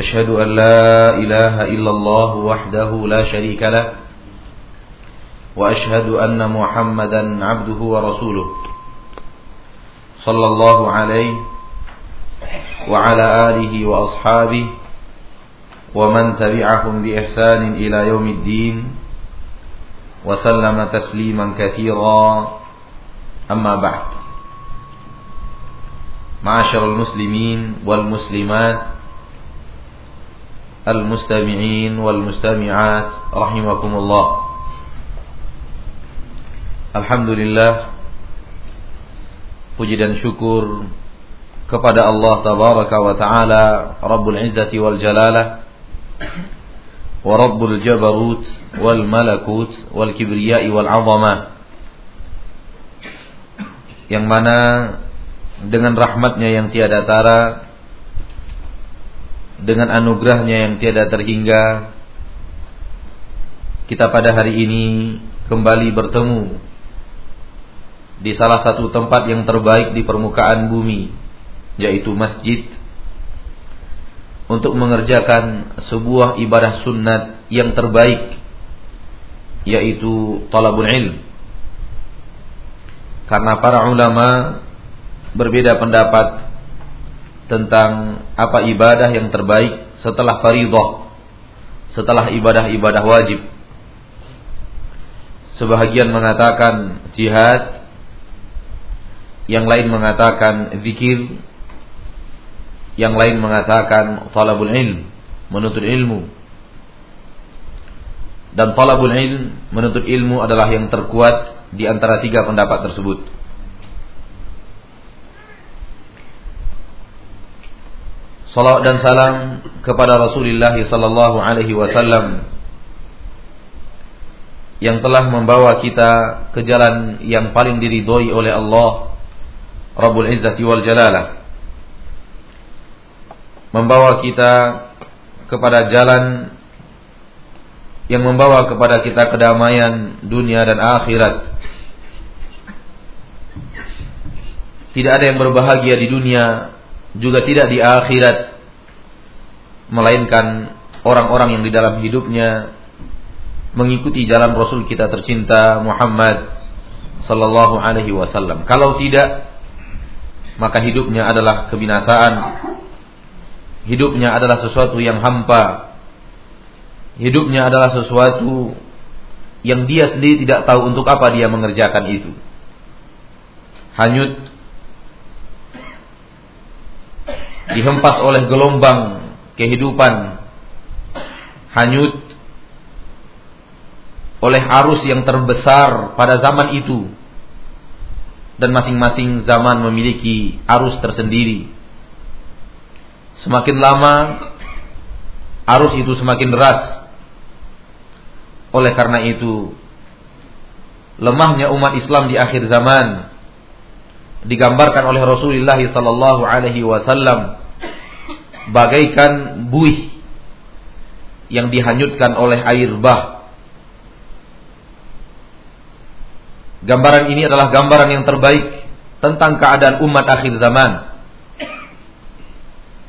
أشهد أن لا إله إلا الله وحده لا شريك له وأشهد أن محمدا عبده ورسوله صلى الله عليه وعلى آله وأصحابه ومن تبعهم بإحسان إلى يوم الدين وسلم تسليما كثيرا. أما بعد معاشر المسلمين والمسلمات المستمعين والمستمعات رحمكم الله الحمد لله puji dan syukur kepada Allah tabaraka wa taala Rabbul Izzati wal Jalalah wa Rabbul Jabarut wal Malakut wal Kibriyai wal Azamah yang mana dengan rahmatnya yang tiada tara dengan anugerahnya yang tiada terhingga kita pada hari ini kembali bertemu di salah satu tempat yang terbaik di permukaan bumi yaitu masjid untuk mengerjakan sebuah ibadah sunnat yang terbaik yaitu talabul ilm. Karena para ulama berbeda pendapat tentang apa ibadah yang terbaik setelah faridah setelah ibadah-ibadah wajib sebahagian mengatakan jihad yang lain mengatakan zikir, yang lain mengatakan talabul ilm, menuntut ilmu. Dan talabul ilm, menuntut ilmu adalah yang terkuat di antara tiga pendapat tersebut. Salawat dan salam kepada Rasulullah sallallahu alaihi wasallam yang telah membawa kita ke jalan yang paling diridhoi oleh Allah Rabbul Izzati wal Jalalah membawa kita kepada jalan yang membawa kepada kita kedamaian dunia dan akhirat. Tidak ada yang berbahagia di dunia juga tidak di akhirat melainkan orang-orang yang di dalam hidupnya mengikuti jalan Rasul kita tercinta Muhammad sallallahu alaihi wasallam. Kalau tidak maka hidupnya adalah kebinasaan. Hidupnya adalah sesuatu yang hampa. Hidupnya adalah sesuatu yang dia sendiri tidak tahu untuk apa dia mengerjakan itu. Hanyut dihempas oleh gelombang kehidupan. Hanyut oleh arus yang terbesar pada zaman itu dan masing-masing zaman memiliki arus tersendiri. Semakin lama arus itu semakin deras. Oleh karena itu, lemahnya umat Islam di akhir zaman digambarkan oleh Rasulullah sallallahu alaihi wasallam bagaikan buih yang dihanyutkan oleh air bah Gambaran ini adalah gambaran yang terbaik tentang keadaan umat akhir zaman.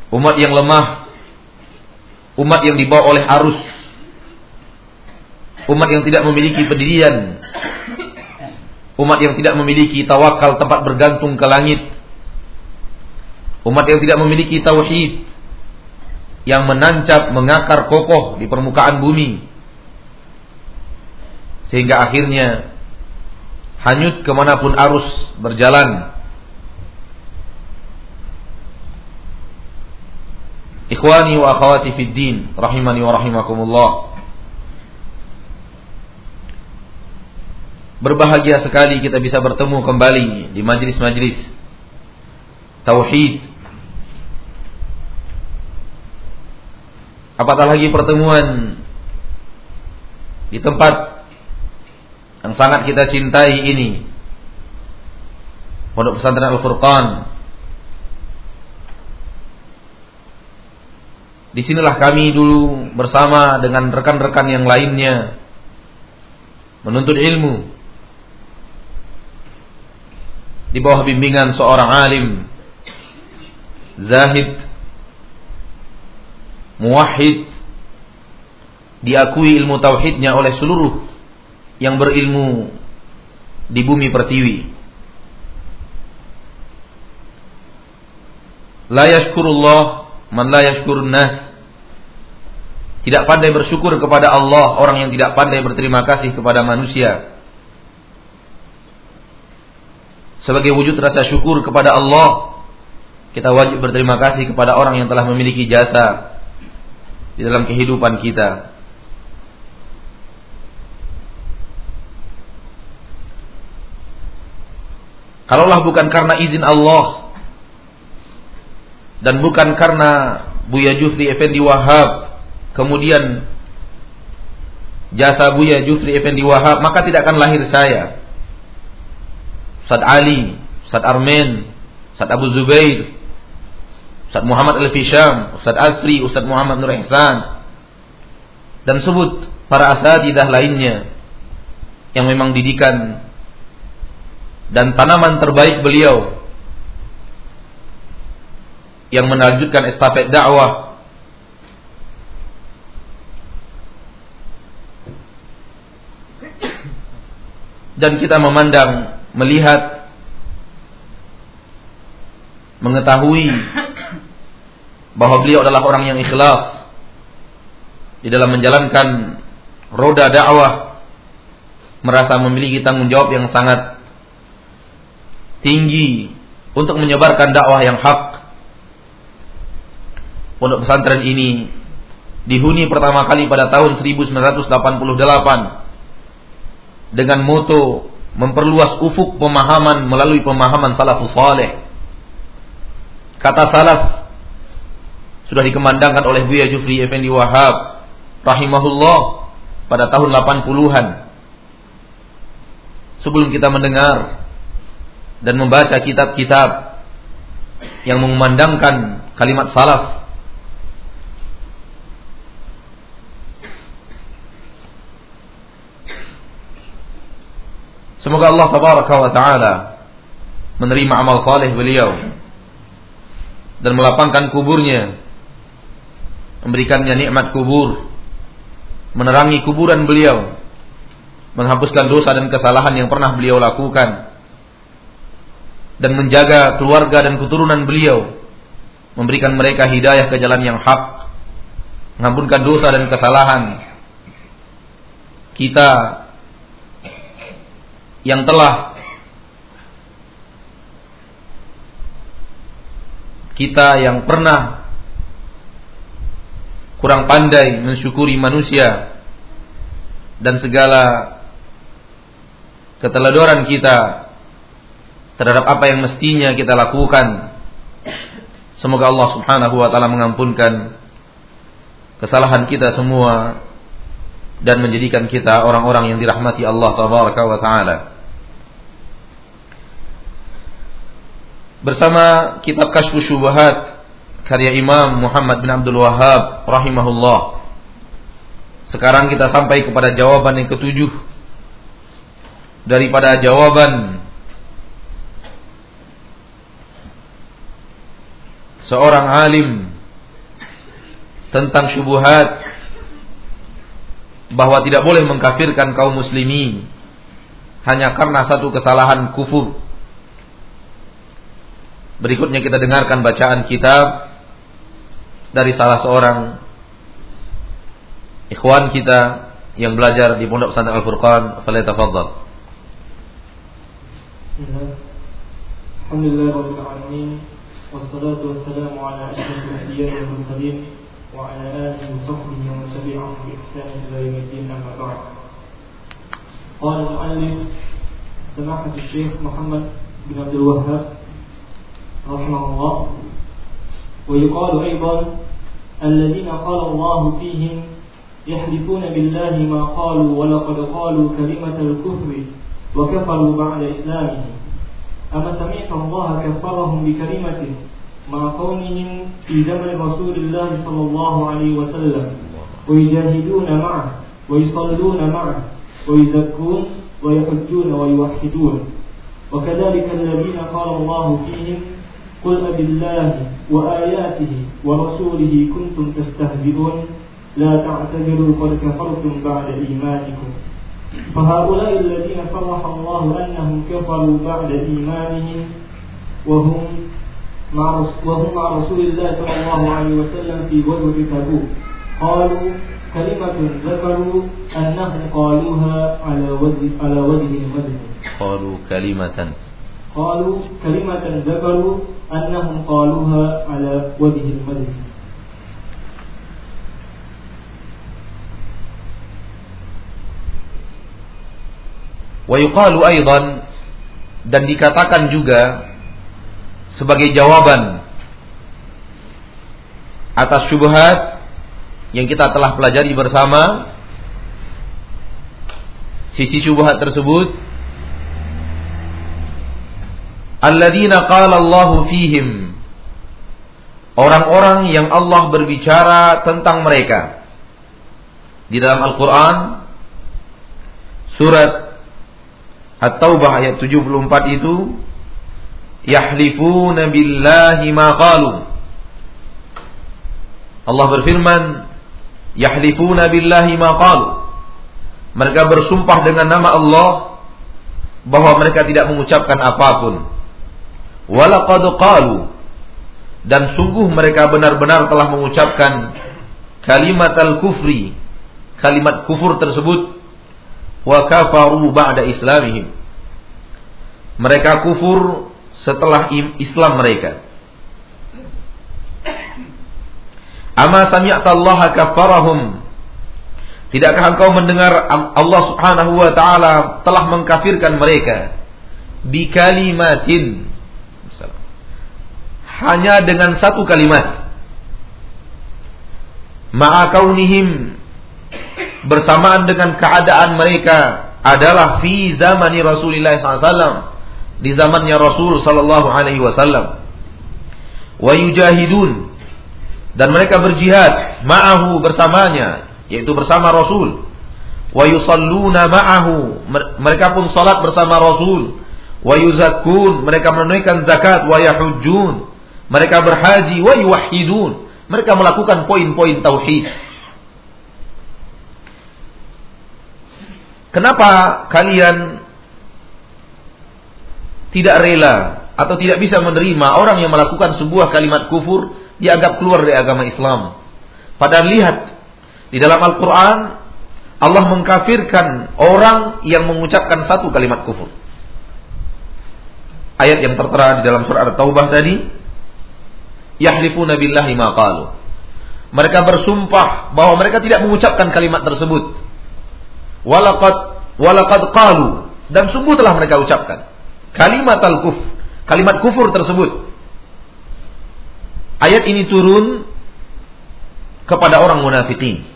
Umat yang lemah, umat yang dibawa oleh arus, umat yang tidak memiliki pendirian, umat yang tidak memiliki tawakal tempat bergantung ke langit, umat yang tidak memiliki tauhid yang menancap mengakar kokoh di permukaan bumi sehingga akhirnya hanyut ke mana pun arus berjalan. Ikhwani wa akhwati fid din, rahimani wa rahimakumullah. Berbahagia sekali kita bisa bertemu kembali di majlis-majlis tauhid. Apatah lagi pertemuan di tempat yang sangat kita cintai ini? Pondok Pesantren Al-Furqan. Di sinilah kami dulu bersama dengan rekan-rekan yang lainnya menuntut ilmu di bawah bimbingan seorang alim zahid muwahhid diakui ilmu tauhidnya oleh seluruh yang berilmu di bumi pertiwi la yashkurullah Man la yashkurun nas. Tidak pandai bersyukur kepada Allah orang yang tidak pandai berterima kasih kepada manusia. Sebagai wujud rasa syukur kepada Allah, kita wajib berterima kasih kepada orang yang telah memiliki jasa di dalam kehidupan kita. Kalaulah bukan karena izin Allah dan bukan karena Buya Jufri Effendi Wahab kemudian jasa Buya Jufri Effendi Wahab maka tidak akan lahir saya Ustaz Ali Ustaz Armen Ustaz Abu Zubair Ustaz Muhammad Al-Fisham Ustaz Asri Ustaz Muhammad Nur Ihsan. Dan sebut para asatidah lainnya yang memang didikan dan tanaman terbaik beliau yang melanjutkan estafet dakwah. Dan kita memandang melihat mengetahui bahwa beliau adalah orang yang ikhlas di dalam menjalankan roda dakwah merasa memiliki tanggung jawab yang sangat tinggi untuk menyebarkan dakwah yang hak. Pondok pesantren ini dihuni pertama kali pada tahun 1988 dengan moto memperluas ufuk pemahaman melalui pemahaman salafus saleh. Kata salaf sudah dikemandangkan oleh Buya Jufri Effendi Wahab rahimahullah pada tahun 80-an. Sebelum kita mendengar dan membaca kitab-kitab yang mengumandangkan kalimat salaf Semoga Allah tabaraka wa taala menerima amal saleh beliau dan melapangkan kuburnya, memberikannya nikmat kubur, menerangi kuburan beliau, menghapuskan dosa dan kesalahan yang pernah beliau lakukan dan menjaga keluarga dan keturunan beliau, memberikan mereka hidayah ke jalan yang hak, mengampunkan dosa dan kesalahan kita yang telah kita yang pernah kurang pandai mensyukuri manusia dan segala keteledoran kita terhadap apa yang mestinya kita lakukan. Semoga Allah Subhanahu wa taala mengampunkan kesalahan kita semua dan menjadikan kita orang-orang yang dirahmati Allah tabaraka wa taala. Bersama kitab Kashfu Syubahat karya Imam Muhammad bin Abdul Wahhab rahimahullah. Sekarang kita sampai kepada jawaban yang ketujuh daripada jawaban seorang alim tentang syubhat bahwa tidak boleh mengkafirkan kaum muslimin hanya karena satu kesalahan kufur. Berikutnya kita dengarkan bacaan kitab dari salah seorang ikhwan kita yang belajar di Pondok Pesantren Al-Furqan, falyatafaddal. Alhamdulillah rabbil alamin wassalatu wassalamu ala asyrafil anbiya'i wal mursalin وعلى آله وصحبه ومن تبعهم بإحسان إلى يوم الدين أما بعد. قال المؤلف سماحة الشيخ محمد بن عبد الوهاب رحمه الله ويقال أيضا الذين قال الله فيهم يحلفون بالله ما قالوا ولقد قالوا كلمة الكفر وكفروا بعد إسلامهم أما سمعت الله كفرهم بكلمة مع كونهم في زمن رسول الله صلى الله عليه وسلم ويجاهدون معه ويصلون معه ويزكون ويحجون ويوحدون. وكذلك الذين قال الله فيهم قل أب الله وآياته ورسوله كنتم تستهزئون لا تعتذروا قد كفرتم بعد إيمانكم. فهؤلاء الذين صرح الله أنهم كفروا بعد إيمانهم وهم وهم مع رسول الله صلى الله عليه وسلم في غزوة تبوك قالوا كلمة ذكروا أنهم قالوها على وجه على وجه المدح قالوا كلمة قالوا كلمة ذكروا أنهم قالوها على وجه المدح ويقال أيضا dan dikatakan juga sebagai jawaban atas syubhat yang kita telah pelajari bersama. Sisi syubhat tersebut alladzina qala Allahu fihim orang-orang yang Allah berbicara tentang mereka. Di dalam Al-Qur'an surat At-Taubah ayat 74 itu yahlifuna billahi ma qalu Allah berfirman yahlifuna billahi ma qalu mereka bersumpah dengan nama Allah bahwa mereka tidak mengucapkan apa pun. Walaqad qalu. Dan sungguh mereka benar-benar telah mengucapkan kalimat al-kufri kalimat kufur tersebut wa kafaru ba'da islamihim. Mereka kufur setelah Islam mereka. Ama sami'tallaha kafarahum. Tidakkah engkau mendengar Allah Subhanahu wa taala telah mengkafirkan mereka? Bi kalimatin. Hanya dengan satu kalimat. Ma'a kaunihim. Bersamaan dengan keadaan mereka adalah fi zamani Rasulullah SAW di zamannya Rasul sallallahu alaihi wasallam. Wa yujahidun. Dan mereka berjihad ma'ahu bersamanya yaitu bersama Rasul. Wa yusalluna ma'ahu. Mereka pun salat bersama Rasul. Wa yuzakkun. Mereka menunaikan zakat. Wa yahujjun. Mereka berhaji. Wa yuwahhidun. Mereka melakukan poin-poin tauhid. Kenapa kalian tidak rela atau tidak bisa menerima orang yang melakukan sebuah kalimat kufur dianggap keluar dari agama Islam. Padahal lihat di dalam Al-Quran Allah mengkafirkan orang yang mengucapkan satu kalimat kufur. Ayat yang tertera di dalam surah At-Taubah tadi, yahlifuna billahi ma qalu. Mereka bersumpah bahwa mereka tidak mengucapkan kalimat tersebut. Walaqad walaqad qalu dan sungguh telah mereka ucapkan kalimat al-kuf, kalimat kufur tersebut. Ayat ini turun kepada orang munafikin.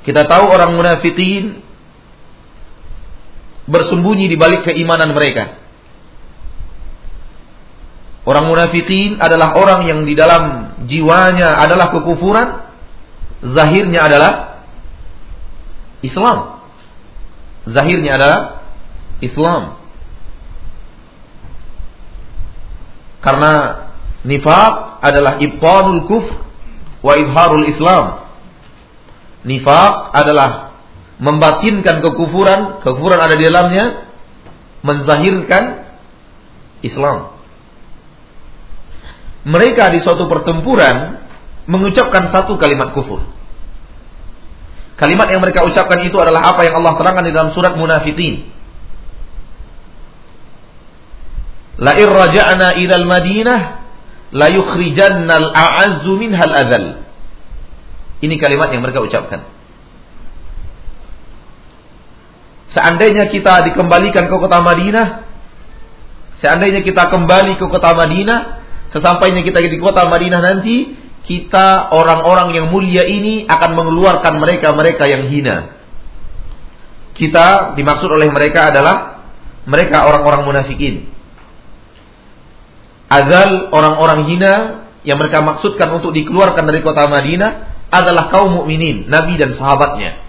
Kita tahu orang munafikin bersembunyi di balik keimanan mereka. Orang munafikin adalah orang yang di dalam jiwanya adalah kekufuran, zahirnya adalah Islam. Zahirnya adalah Islam. Karena nifaq adalah ibtanul kufr wa izharul Islam. Nifaq adalah membatinkan kekufuran, kekufuran ada di dalamnya, menzahirkan Islam. Mereka di suatu pertempuran mengucapkan satu kalimat kufur. Kalimat yang mereka ucapkan itu adalah apa yang Allah terangkan di dalam surat Munafiqin. La in raja'na ila al-Madinah la yukhrijanna al-a'azzu minha al-adzal. Ini kalimat yang mereka ucapkan. Seandainya kita dikembalikan ke kota Madinah, seandainya kita kembali ke kota Madinah, sesampainya kita di kota Madinah nanti, kita orang-orang yang mulia ini akan mengeluarkan mereka-mereka yang hina. Kita dimaksud oleh mereka adalah mereka orang-orang munafikin. Azal orang-orang hina yang mereka maksudkan untuk dikeluarkan dari kota Madinah adalah kaum mukminin, nabi dan sahabatnya.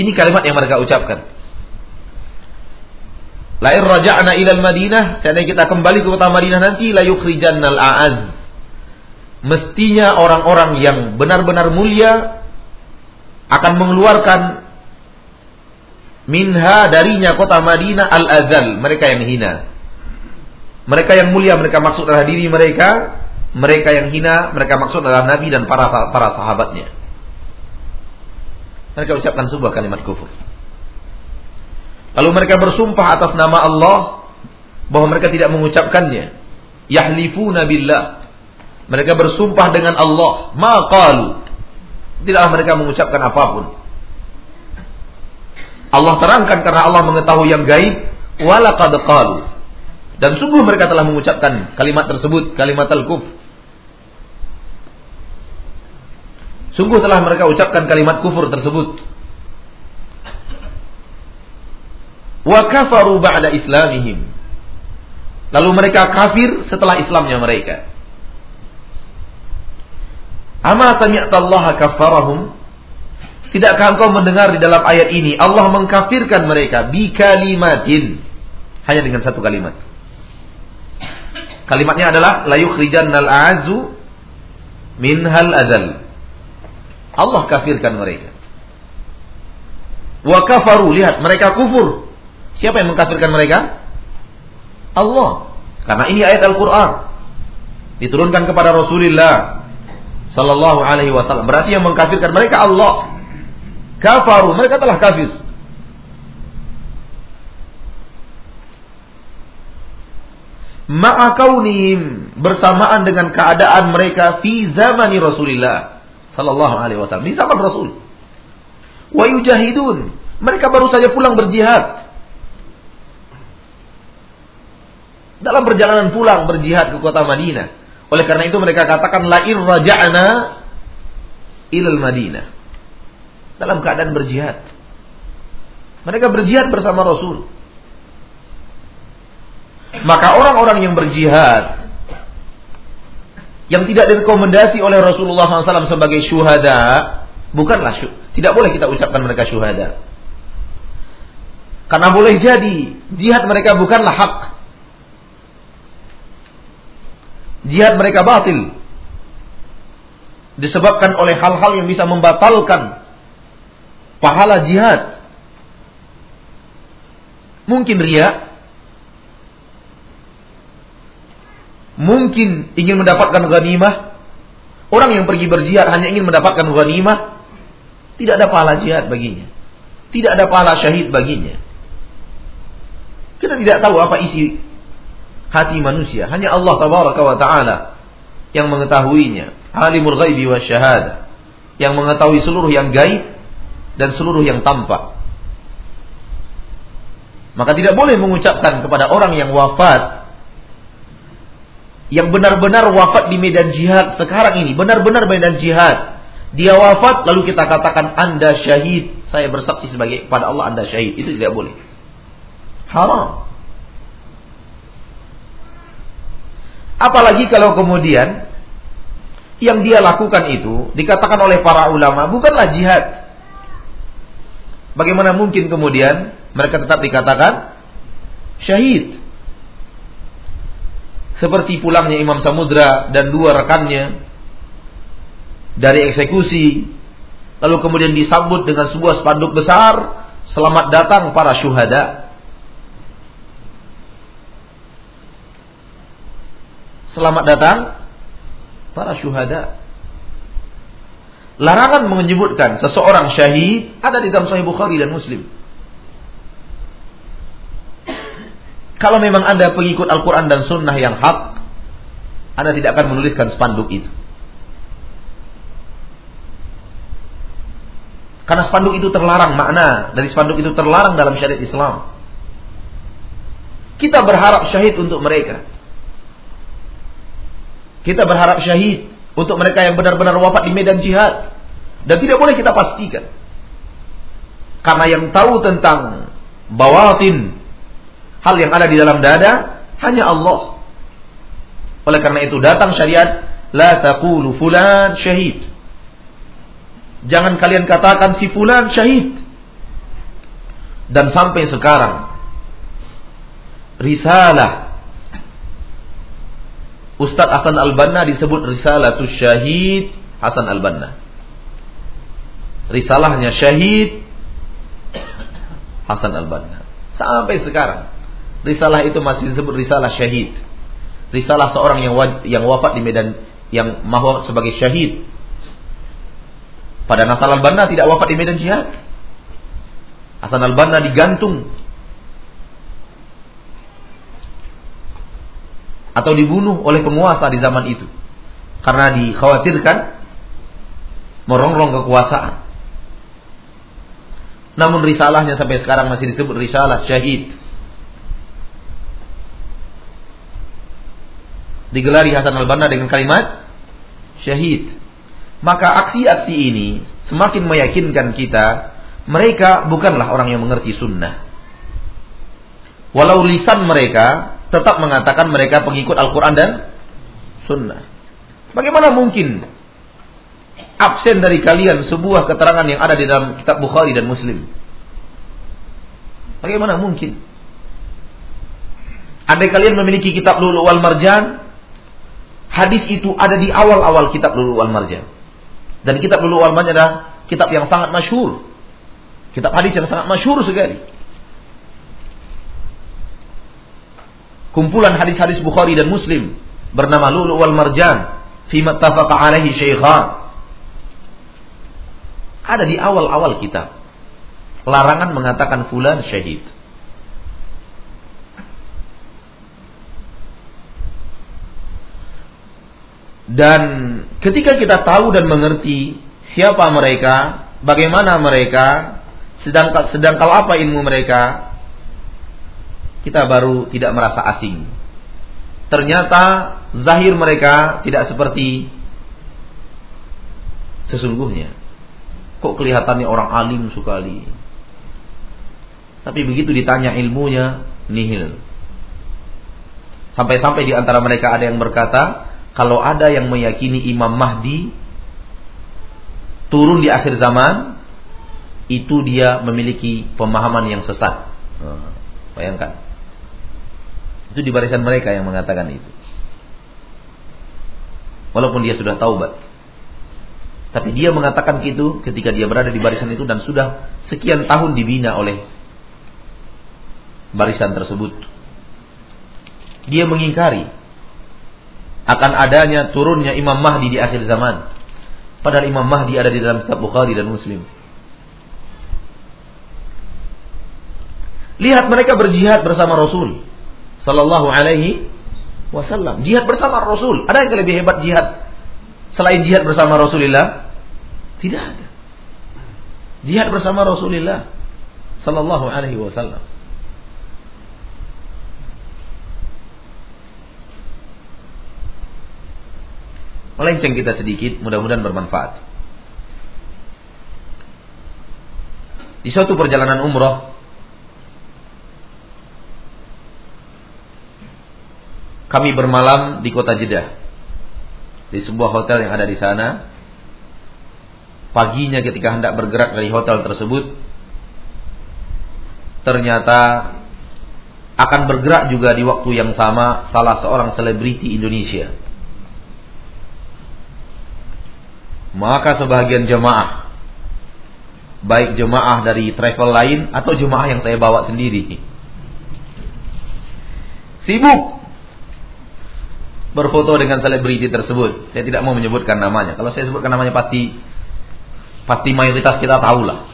Ini kalimat yang mereka ucapkan. Lain raja'na ilal Madinah, seandainya kita kembali ke kota Madinah nanti la yukhrijannal a'az. Mestinya orang-orang yang benar-benar mulia akan mengeluarkan minha darinya kota Madinah al-azal, mereka yang hina. Mereka yang mulia mereka maksud adalah diri mereka, mereka yang hina mereka maksud adalah nabi dan para para sahabatnya. Mereka ucapkan sebuah kalimat kufur. Lalu mereka bersumpah atas nama Allah bahwa mereka tidak mengucapkannya. Yahlifuna billah. Mereka bersumpah dengan Allah. Ma qalu. Tidaklah mereka mengucapkan apa pun. Allah terangkan karena Allah mengetahui yang gaib. Walaqad qalu. Dan sungguh mereka telah mengucapkan kalimat tersebut, kalimat al-kuf. Sungguh telah mereka ucapkan kalimat kufur tersebut. Wa kafaru ba'da islamihim. Lalu mereka kafir setelah Islamnya mereka. Ama sami'tallaha kafarahum? Tidakkah engkau mendengar di dalam ayat ini Allah mengkafirkan mereka bi kalimatin hanya dengan satu kalimat. Kalimatnya adalah la yukhrijannal a'azzu minhal adzal. Allah kafirkan mereka. Wa kafaru lihat mereka kufur Siapa yang mengkafirkan mereka? Allah. Karena ini ayat Al-Quran. Diturunkan kepada Rasulullah Sallallahu alaihi wasallam. Berarti yang mengkafirkan mereka Allah. Kafaru. Mereka telah kafir. Ma'akaunihim bersamaan dengan keadaan mereka fi zamani Rasulullah sallallahu alaihi wasallam di zaman Rasul. Wa yujahidun. Mereka baru saja pulang berjihad. Dalam perjalanan pulang berjihad ke kota Madinah. Oleh karena itu mereka katakan lair raja'na ilal Madinah. Dalam keadaan berjihad. Mereka berjihad bersama Rasul. Maka orang-orang yang berjihad yang tidak direkomendasi oleh Rasulullah SAW sebagai syuhada bukanlah syuh. Tidak boleh kita ucapkan mereka syuhada. Karena boleh jadi jihad mereka bukanlah hak jihad mereka batil disebabkan oleh hal-hal yang bisa membatalkan pahala jihad. Mungkin ria, mungkin ingin mendapatkan ghanimah. Orang yang pergi berjihad hanya ingin mendapatkan ghanimah, tidak ada pahala jihad baginya. Tidak ada pahala syahid baginya. Kita tidak tahu apa isi hati manusia. Hanya Allah tabaraka wa taala yang mengetahuinya. Alimul ghaibi wa syahada. Yang mengetahui seluruh yang gaib dan seluruh yang tampak. Maka tidak boleh mengucapkan kepada orang yang wafat yang benar-benar wafat di medan jihad sekarang ini, benar-benar medan jihad. Dia wafat lalu kita katakan Anda syahid. Saya bersaksi sebagai pada Allah Anda syahid. Itu tidak boleh. Haram. Apalagi kalau kemudian yang dia lakukan itu dikatakan oleh para ulama bukanlah jihad. Bagaimana mungkin kemudian mereka tetap dikatakan syahid? Seperti pulangnya Imam Samudra dan dua rekannya dari eksekusi, lalu kemudian disambut dengan sebuah spanduk besar, selamat datang para syuhada. Selamat datang para syuhada. Larangan menyebutkan seseorang syahid ada di dalam Sahih Bukhari dan Muslim. Kalau memang Anda pengikut Al-Quran dan Sunnah yang hak, Anda tidak akan menuliskan spanduk itu. Karena spanduk itu terlarang makna dari spanduk itu terlarang dalam syariat Islam. Kita berharap syahid untuk mereka. Kita berharap syahid untuk mereka yang benar-benar wafat di medan jihad. Dan tidak boleh kita pastikan. Karena yang tahu tentang bawatin hal yang ada di dalam dada hanya Allah. Oleh karena itu datang syariat la taqulu fulan syahid. Jangan kalian katakan si fulan syahid. Dan sampai sekarang risalah Ustadz Hasan Al-Banna disebut Risalatul Syahid Hasan Al-Banna. Risalahnya Syahid Hasan Al-Banna. Sampai sekarang. Risalah itu masih disebut risalah syahid. Risalah seorang yang yang wafat di medan yang mahu sebagai syahid. Pada Nasal Al-Banna tidak wafat di medan jihad. Hasan Al-Banna digantung atau dibunuh oleh penguasa di zaman itu karena dikhawatirkan merongrong kekuasaan. Namun risalahnya sampai sekarang masih disebut risalah syahid. Digelari Hasan al-Banna dengan kalimat syahid. Maka aksi-aksi ini semakin meyakinkan kita mereka bukanlah orang yang mengerti sunnah. Walau lisan mereka tetap mengatakan mereka pengikut Al-Quran dan Sunnah. Bagaimana mungkin absen dari kalian sebuah keterangan yang ada di dalam kitab Bukhari dan Muslim? Bagaimana mungkin? Andai kalian memiliki kitab Lulu wal Marjan, hadis itu ada di awal-awal kitab Lulu wal Marjan. Dan kitab Lulu wal Marjan adalah kitab yang sangat masyhur. Kitab hadis yang sangat masyhur sekali. Kumpulan hadis-hadis Bukhari dan Muslim bernama Lulu wal Marjan fi mattafaqa alaihi syaikhan. Ada di awal-awal kitab. Larangan mengatakan fulan syahid. Dan ketika kita tahu dan mengerti siapa mereka, bagaimana mereka, sedang sedang apa ilmu mereka, kita baru tidak merasa asing. Ternyata zahir mereka tidak seperti sesungguhnya. Kok kelihatannya orang alim sekali. Tapi begitu ditanya ilmunya, nihil. Sampai-sampai di antara mereka ada yang berkata, kalau ada yang meyakini Imam Mahdi turun di akhir zaman, itu dia memiliki pemahaman yang sesat. Bayangkan. Itu di barisan mereka yang mengatakan itu. Walaupun dia sudah taubat. Tapi dia mengatakan itu ketika dia berada di barisan itu dan sudah sekian tahun dibina oleh barisan tersebut. Dia mengingkari akan adanya turunnya Imam Mahdi di akhir zaman. Padahal Imam Mahdi ada di dalam kitab Bukhari dan Muslim. Lihat mereka berjihad bersama Rasul Sallallahu Alaihi Wasallam. Jihad bersama Rasul. Ada yang lebih hebat jihad selain jihad bersama Rasulullah? Tidak ada. Jihad bersama Rasulullah Sallallahu Alaihi Wasallam. Melenceng kita sedikit, mudah-mudahan bermanfaat. Di suatu perjalanan umroh, kami bermalam di kota Jeddah. Di sebuah hotel yang ada di sana. Paginya ketika hendak bergerak dari hotel tersebut, ternyata akan bergerak juga di waktu yang sama salah seorang selebriti Indonesia. Maka sebagian jemaah baik jemaah dari travel lain atau jemaah yang saya bawa sendiri sibuk berfoto dengan selebriti tersebut. Saya tidak mau menyebutkan namanya. Kalau saya sebutkan namanya pasti pasti mayoritas kita tahu lah.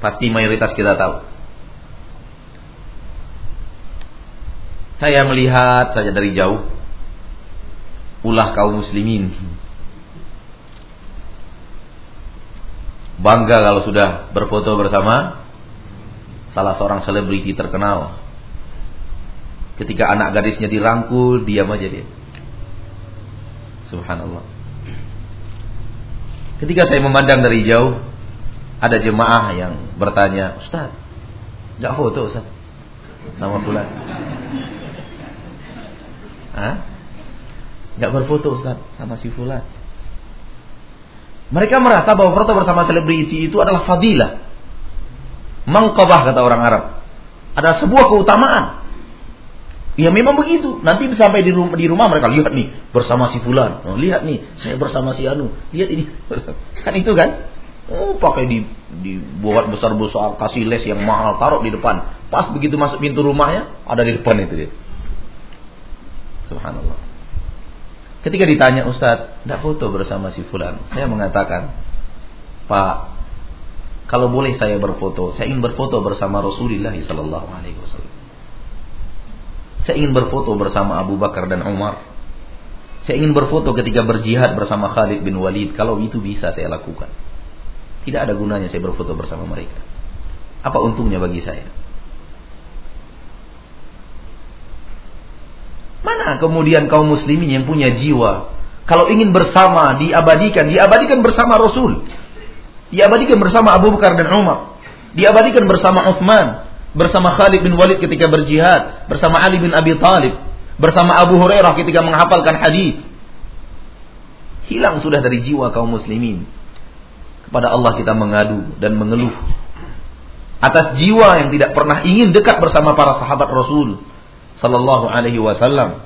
Pasti mayoritas kita tahu. Saya melihat saja dari jauh ulah kaum muslimin. Bangga kalau sudah berfoto bersama salah seorang selebriti terkenal. Ketika anak gadisnya dirangkul, diam aja dia. Subhanallah. Ketika saya memandang dari jauh, ada jemaah yang bertanya, Ustaz, nggak foto Ustaz sama fulan? Hah? Nggak berfoto Ustaz sama si fulan. Mereka merasa bahwa foto bersama selebriti itu adalah fadilah. Mangkabah kata orang Arab. Ada sebuah keutamaan. Ya memang begitu. Nanti sampai di rumah, di rumah mereka lihat nih bersama si fulan. Oh, lihat nih saya bersama si Anu. Lihat ini. kan itu kan? Oh, pakai di dibuat besar-besar kasih les yang mahal taruh di depan. Pas begitu masuk pintu rumahnya ada di depan itu dia. Subhanallah. Ketika ditanya Ustadz, tidak foto bersama si fulan. Saya mengatakan, Pak, kalau boleh saya berfoto, saya ingin berfoto bersama Rasulullah Sallallahu Alaihi Wasallam. Saya ingin berfoto bersama Abu Bakar dan Umar. Saya ingin berfoto ketika berjihad bersama Khalid bin Walid. Kalau itu bisa saya lakukan. Tidak ada gunanya saya berfoto bersama mereka. Apa untungnya bagi saya? Mana kemudian kaum muslimin yang punya jiwa kalau ingin bersama diabadikan, diabadikan bersama Rasul. Diabadikan bersama Abu Bakar dan Umar. Diabadikan bersama Uthman, bersama Khalid bin Walid ketika berjihad, bersama Ali bin Abi Talib, bersama Abu Hurairah ketika menghafalkan hadis. Hilang sudah dari jiwa kaum muslimin. Kepada Allah kita mengadu dan mengeluh atas jiwa yang tidak pernah ingin dekat bersama para sahabat Rasul sallallahu alaihi wasallam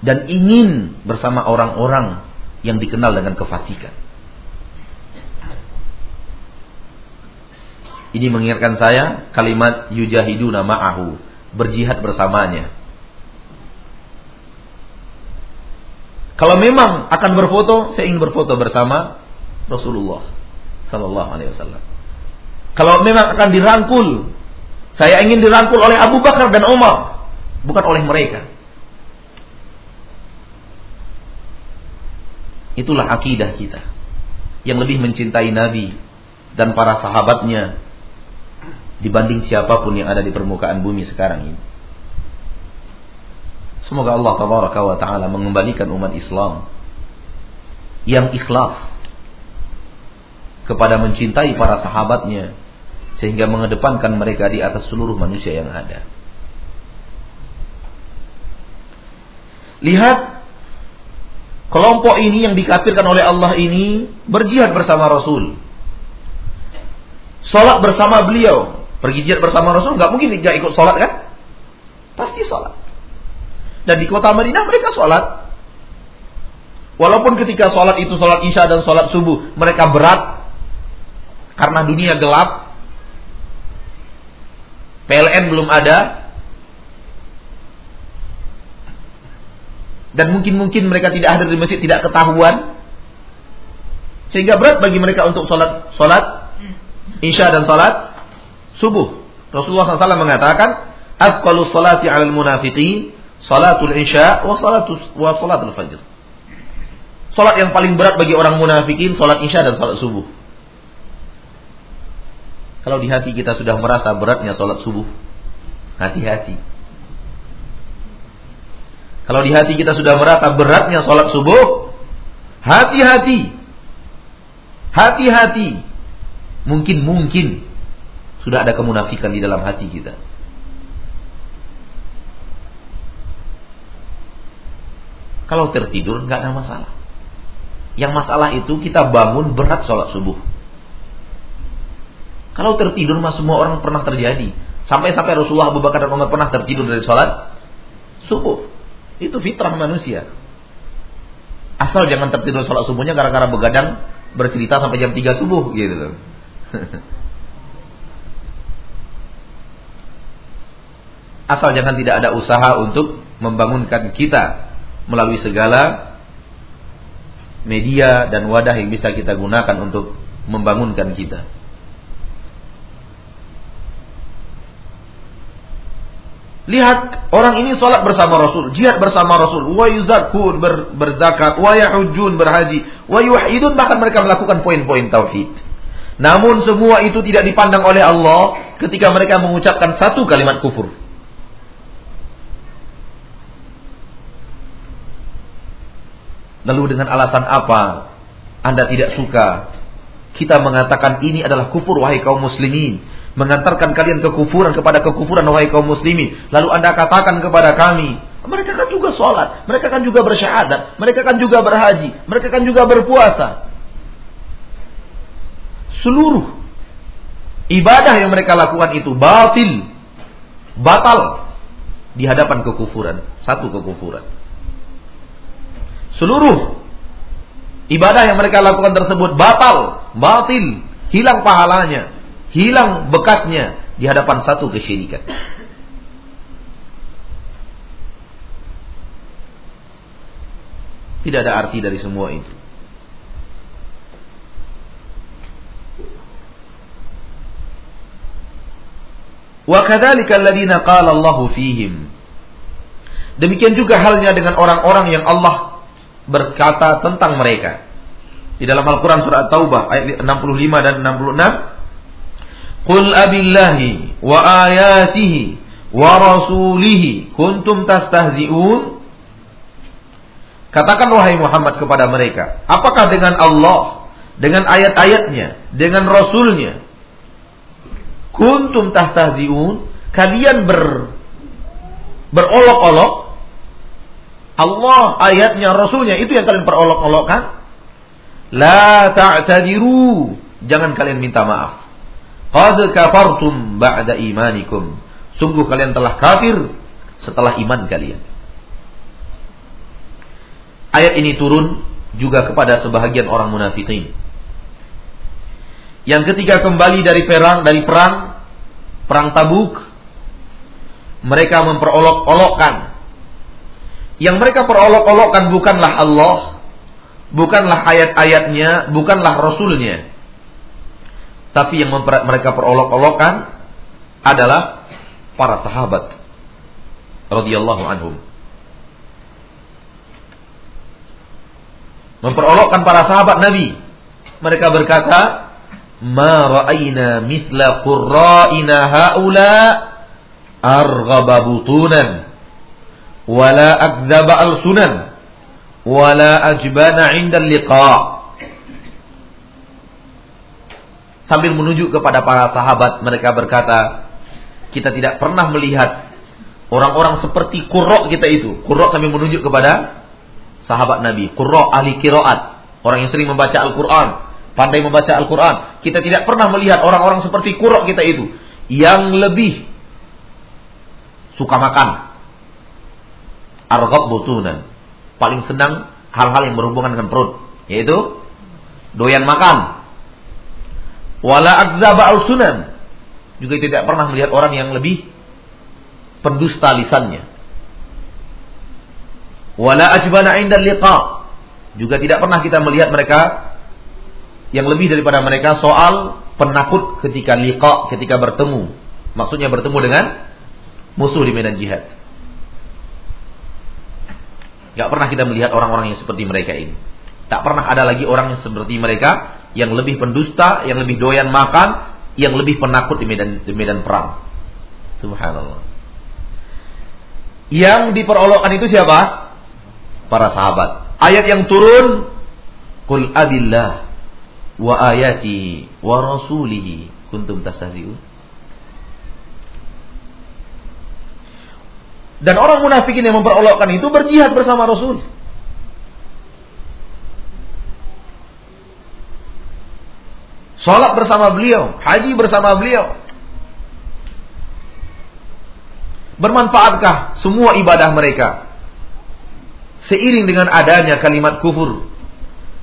dan ingin bersama orang-orang yang dikenal dengan kefasikan. Ini mengingatkan saya kalimat yujahiduna ma'ahu, berjihad bersamanya. Kalau memang akan berfoto, saya ingin berfoto bersama Rasulullah sallallahu alaihi wasallam. Kalau memang akan dirangkul, saya ingin dirangkul oleh Abu Bakar dan Umar bukan oleh mereka. Itulah akidah kita yang lebih mencintai Nabi dan para sahabatnya dibanding siapa pun yang ada di permukaan bumi sekarang ini. Semoga Allah tabaraka wa taala mengembalikan umat Islam yang ikhlas kepada mencintai para sahabatnya sehingga mengedepankan mereka di atas seluruh manusia yang ada. Lihat kelompok ini yang dikafirkan oleh Allah ini berjihad bersama Rasul. Salat bersama beliau. Pergi jihad bersama Rasul nggak mungkin tidak ikut salat kan? Pasti salat. Dan di kota Madinah mereka salat. Walaupun ketika salat itu salat Isya dan salat subuh mereka berat karena dunia gelap. PLN belum ada, dan mungkin-mungkin mereka tidak hadir di masjid tidak ketahuan sehingga berat bagi mereka untuk sholat sholat isya dan sholat subuh Rasulullah SAW mengatakan afqalu salati al munafiqin salatul isya wa salatul wa salatul fajr Salat yang paling berat bagi orang munafikin salat isya dan salat subuh. Kalau di hati kita sudah merasa beratnya salat subuh, hati-hati. Kalau di hati kita sudah merasa beratnya sholat subuh, hati-hati. Hati-hati. Mungkin-mungkin sudah ada kemunafikan di dalam hati kita. Kalau tertidur nggak ada masalah. Yang masalah itu kita bangun berat sholat subuh. Kalau tertidur mah semua orang pernah terjadi. Sampai-sampai Rasulullah Abu Bakar dan Umar pernah tertidur dari sholat subuh. Itu fitrah manusia. Asal jangan tertidur sholat subuhnya gara-gara begadang bercerita sampai jam 3 subuh gitu Asal jangan tidak ada usaha untuk membangunkan kita melalui segala media dan wadah yang bisa kita gunakan untuk membangunkan kita. Lihat orang ini sholat bersama Rasul, jihad bersama Rasul, wa yuzakun ber, berzakat, wa yahujun berhaji, wa bahkan mereka melakukan poin-poin tauhid. Namun semua itu tidak dipandang oleh Allah ketika mereka mengucapkan satu kalimat kufur. Lalu dengan alasan apa? Anda tidak suka. Kita mengatakan ini adalah kufur wahai kaum muslimin. Mengantarkan kalian kekufuran kepada kekufuran wahai kaum muslimin. Lalu Anda katakan kepada kami mereka kan juga sholat mereka kan juga bersyahadat mereka kan juga berhaji mereka kan juga berpuasa. Seluruh ibadah yang mereka lakukan itu batil batal di hadapan kekufuran satu kekufuran seluruh ibadah yang mereka lakukan tersebut batal batil hilang pahalanya hilang bekasnya di hadapan satu kesyirikan tidak ada arti dari semua itu qala Allahu fihim. Demikian juga halnya dengan orang-orang yang Allah berkata tentang mereka. Di dalam Al-Qur'an surat Taubah ayat 65 dan 66, "Qul abillahi wa ayatihi wa rasulihi kuntum tastahzi'un?" Katakan wahai Muhammad kepada mereka, apakah dengan Allah, dengan ayat-ayatnya, dengan rasulnya kuntum tahtaziun kalian ber berolok-olok Allah ayatnya rasulnya itu yang kalian perolok-olokkan. La ta'tadiru. Jangan kalian minta maaf. Qad kafartum ba'da imanikum. Sungguh kalian telah kafir setelah iman kalian. Ayat ini turun juga kepada sebahagian orang munafikin. Yang ketiga kembali dari perang, dari perang, perang Tabuk, mereka memperolok-olokkan. Yang mereka perolok-olokkan bukanlah Allah, bukanlah ayat-ayatnya, bukanlah Rasulnya. Tapi yang mereka perolok-olokkan adalah para sahabat radhiyallahu anhum. Memperolokkan para sahabat Nabi. Mereka berkata, ma ra'ayna mithla qurra'ina haula butunan wala akdzaba al-sunan wala ajbana 'inda sambil menuju kepada para sahabat mereka berkata kita tidak pernah melihat orang-orang seperti Qurra kita itu Qurra sambil menunjuk kepada sahabat Nabi Qurra ahli kiraat orang yang sering membaca Al-Qur'an pandai membaca Al-Quran. Kita tidak pernah melihat orang-orang seperti kurok kita itu. Yang lebih suka makan. Argab butunan. Paling senang hal-hal yang berhubungan dengan perut. Yaitu doyan makan. Wala akzaba al-sunan. Juga tidak pernah melihat orang yang lebih pendusta lisannya. Wala ajbana inda liqa. Juga tidak pernah kita melihat mereka yang lebih daripada mereka soal penakut ketika liqa, ketika bertemu. Maksudnya bertemu dengan musuh di medan jihad. Gak pernah kita melihat orang-orang yang seperti mereka ini. Tak pernah ada lagi orang yang seperti mereka yang lebih pendusta, yang lebih doyan makan, yang lebih penakut di medan di medan perang. Subhanallah. Yang diperolokkan itu siapa? Para sahabat. Ayat yang turun, Qul abillah wa ayati wa rasulihi kuntum tastahzi'un Dan orang munafikin yang memperolokkan itu berjihad bersama Rasul. Salat bersama beliau, haji bersama beliau. Bermanfaatkah semua ibadah mereka? Seiring dengan adanya kalimat kufur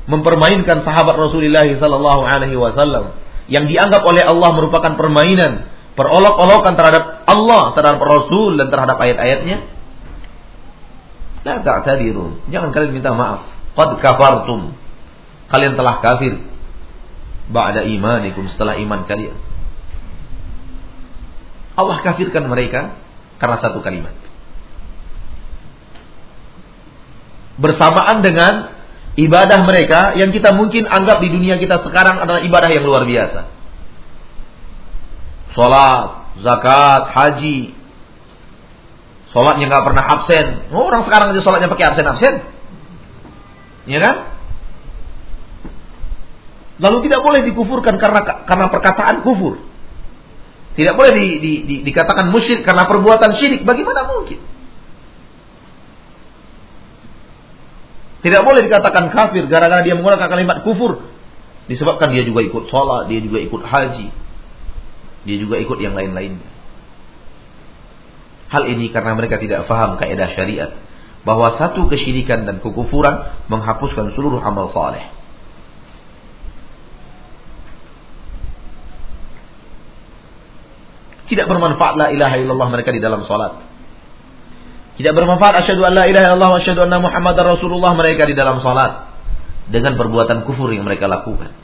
mempermainkan sahabat Rasulullah sallallahu alaihi wasallam yang dianggap oleh Allah merupakan permainan, perolok-olokan terhadap Allah, terhadap Rasul dan terhadap ayat-ayatnya. La ta'tadirun. Jangan kalian minta maaf. Qad kafartum. Kalian telah kafir ba'da imanikum setelah iman kalian. Allah kafirkan mereka karena satu kalimat. Bersamaan dengan ibadah mereka yang kita mungkin anggap di dunia kita sekarang adalah ibadah yang luar biasa. Salat, zakat, haji. Salatnya nggak pernah absen. Oh, orang sekarang aja salatnya pakai absen-absen. Ya kan? Lalu tidak boleh dikufurkan karena karena perkataan kufur. Tidak boleh di, di, di, dikatakan musyrik karena perbuatan syirik. Bagaimana mungkin? Tidak boleh dikatakan kafir gara-gara dia menggunakan kalimat kufur. Disebabkan dia juga ikut sholat, dia juga ikut haji. Dia juga ikut yang lain-lainnya. Hal ini karena mereka tidak faham kaidah syariat bahwa satu kesyirikan dan kekufuran menghapuskan seluruh amal saleh. Tidak bermanfaat la ilaha illallah mereka di dalam salat. Tidak bermanfaat asyhadu an la ilaha illallah wa asyhadu anna muhammadar rasulullah mereka di dalam salat dengan perbuatan kufur yang mereka lakukan.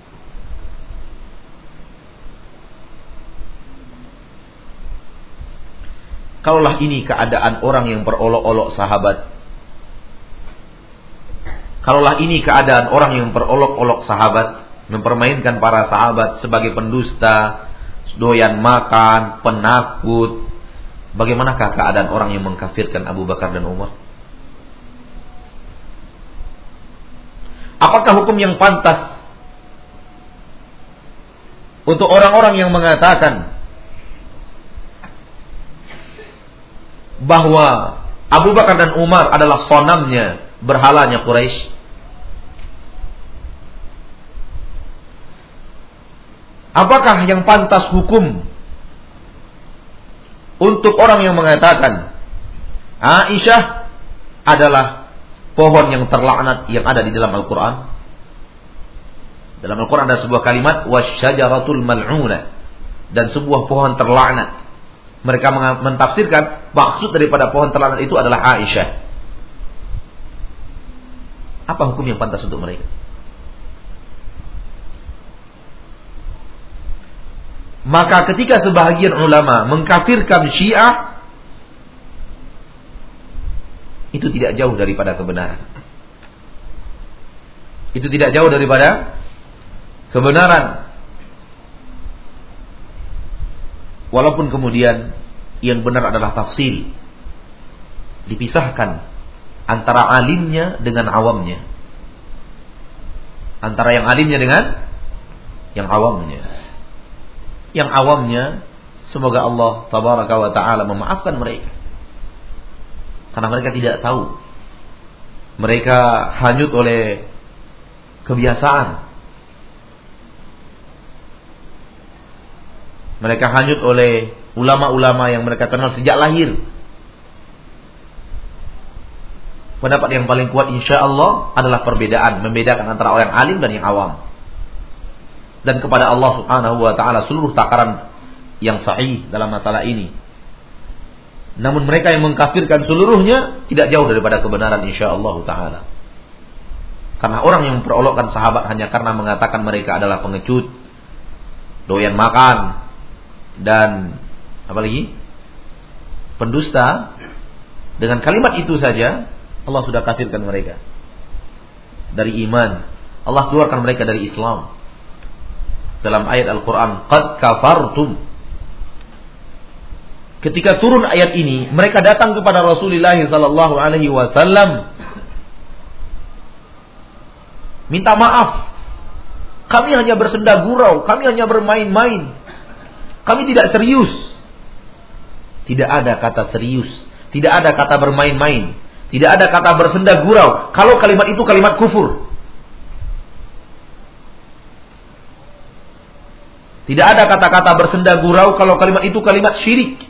Kalaulah ini keadaan orang yang berolok-olok sahabat. Kalaulah ini keadaan orang yang berolok-olok sahabat, mempermainkan para sahabat sebagai pendusta, doyan makan, penakut. Bagaimanakah keadaan orang yang mengkafirkan Abu Bakar dan Umar? Apakah hukum yang pantas untuk orang-orang yang mengatakan bahwa Abu Bakar dan Umar adalah sonamnya, berhalanya Quraisy? Apakah yang pantas hukum untuk orang yang mengatakan Aisyah adalah pohon yang terlaknat yang ada di dalam Al-Quran? Dalam Al-Quran ada sebuah kalimat wasyajaratul mal'una dan sebuah pohon terlaknat. Mereka mentafsirkan maksud daripada pohon terlaknat itu adalah Aisyah. Apa hukum yang pantas untuk mereka? Maka ketika sebahagian ulama mengkafirkan Syiah itu tidak jauh daripada kebenaran. Itu tidak jauh daripada kebenaran. Walaupun kemudian yang benar adalah tafsir. Dipisahkan antara alimnya dengan awamnya. Antara yang alimnya dengan yang awamnya yang awamnya semoga Allah tabaraka wa taala memaafkan mereka. Karena mereka tidak tahu. Mereka hanyut oleh kebiasaan. Mereka hanyut oleh ulama-ulama yang mereka kenal sejak lahir. Pendapat yang paling kuat insya Allah adalah perbedaan, membedakan antara orang alim dan yang awam dan kepada Allah Subhanahu wa taala seluruh takaran yang sahih dalam masalah ini. Namun mereka yang mengkafirkan seluruhnya tidak jauh daripada kebenaran insyaallah taala. Karena orang yang memperolokkan sahabat hanya karena mengatakan mereka adalah pengecut, doyan makan dan apa lagi? pendusta. Dengan kalimat itu saja Allah sudah kafirkan mereka. Dari iman. Allah keluarkan mereka dari Islam. Dalam ayat Al-Quran qad kafartum. Ketika turun ayat ini mereka datang kepada Rasulullah sallallahu alaihi wasallam. Minta maaf. Kami hanya bersenda gurau kami hanya bermain-main kami tidak serius. Tidak ada kata serius. Tidak ada kata bermain-main. Tidak ada kata bersenda gurau. Kalau kalimat itu kalimat kufur. Tidak ada kata-kata bersenda gurau kalau kalimat itu kalimat syirik.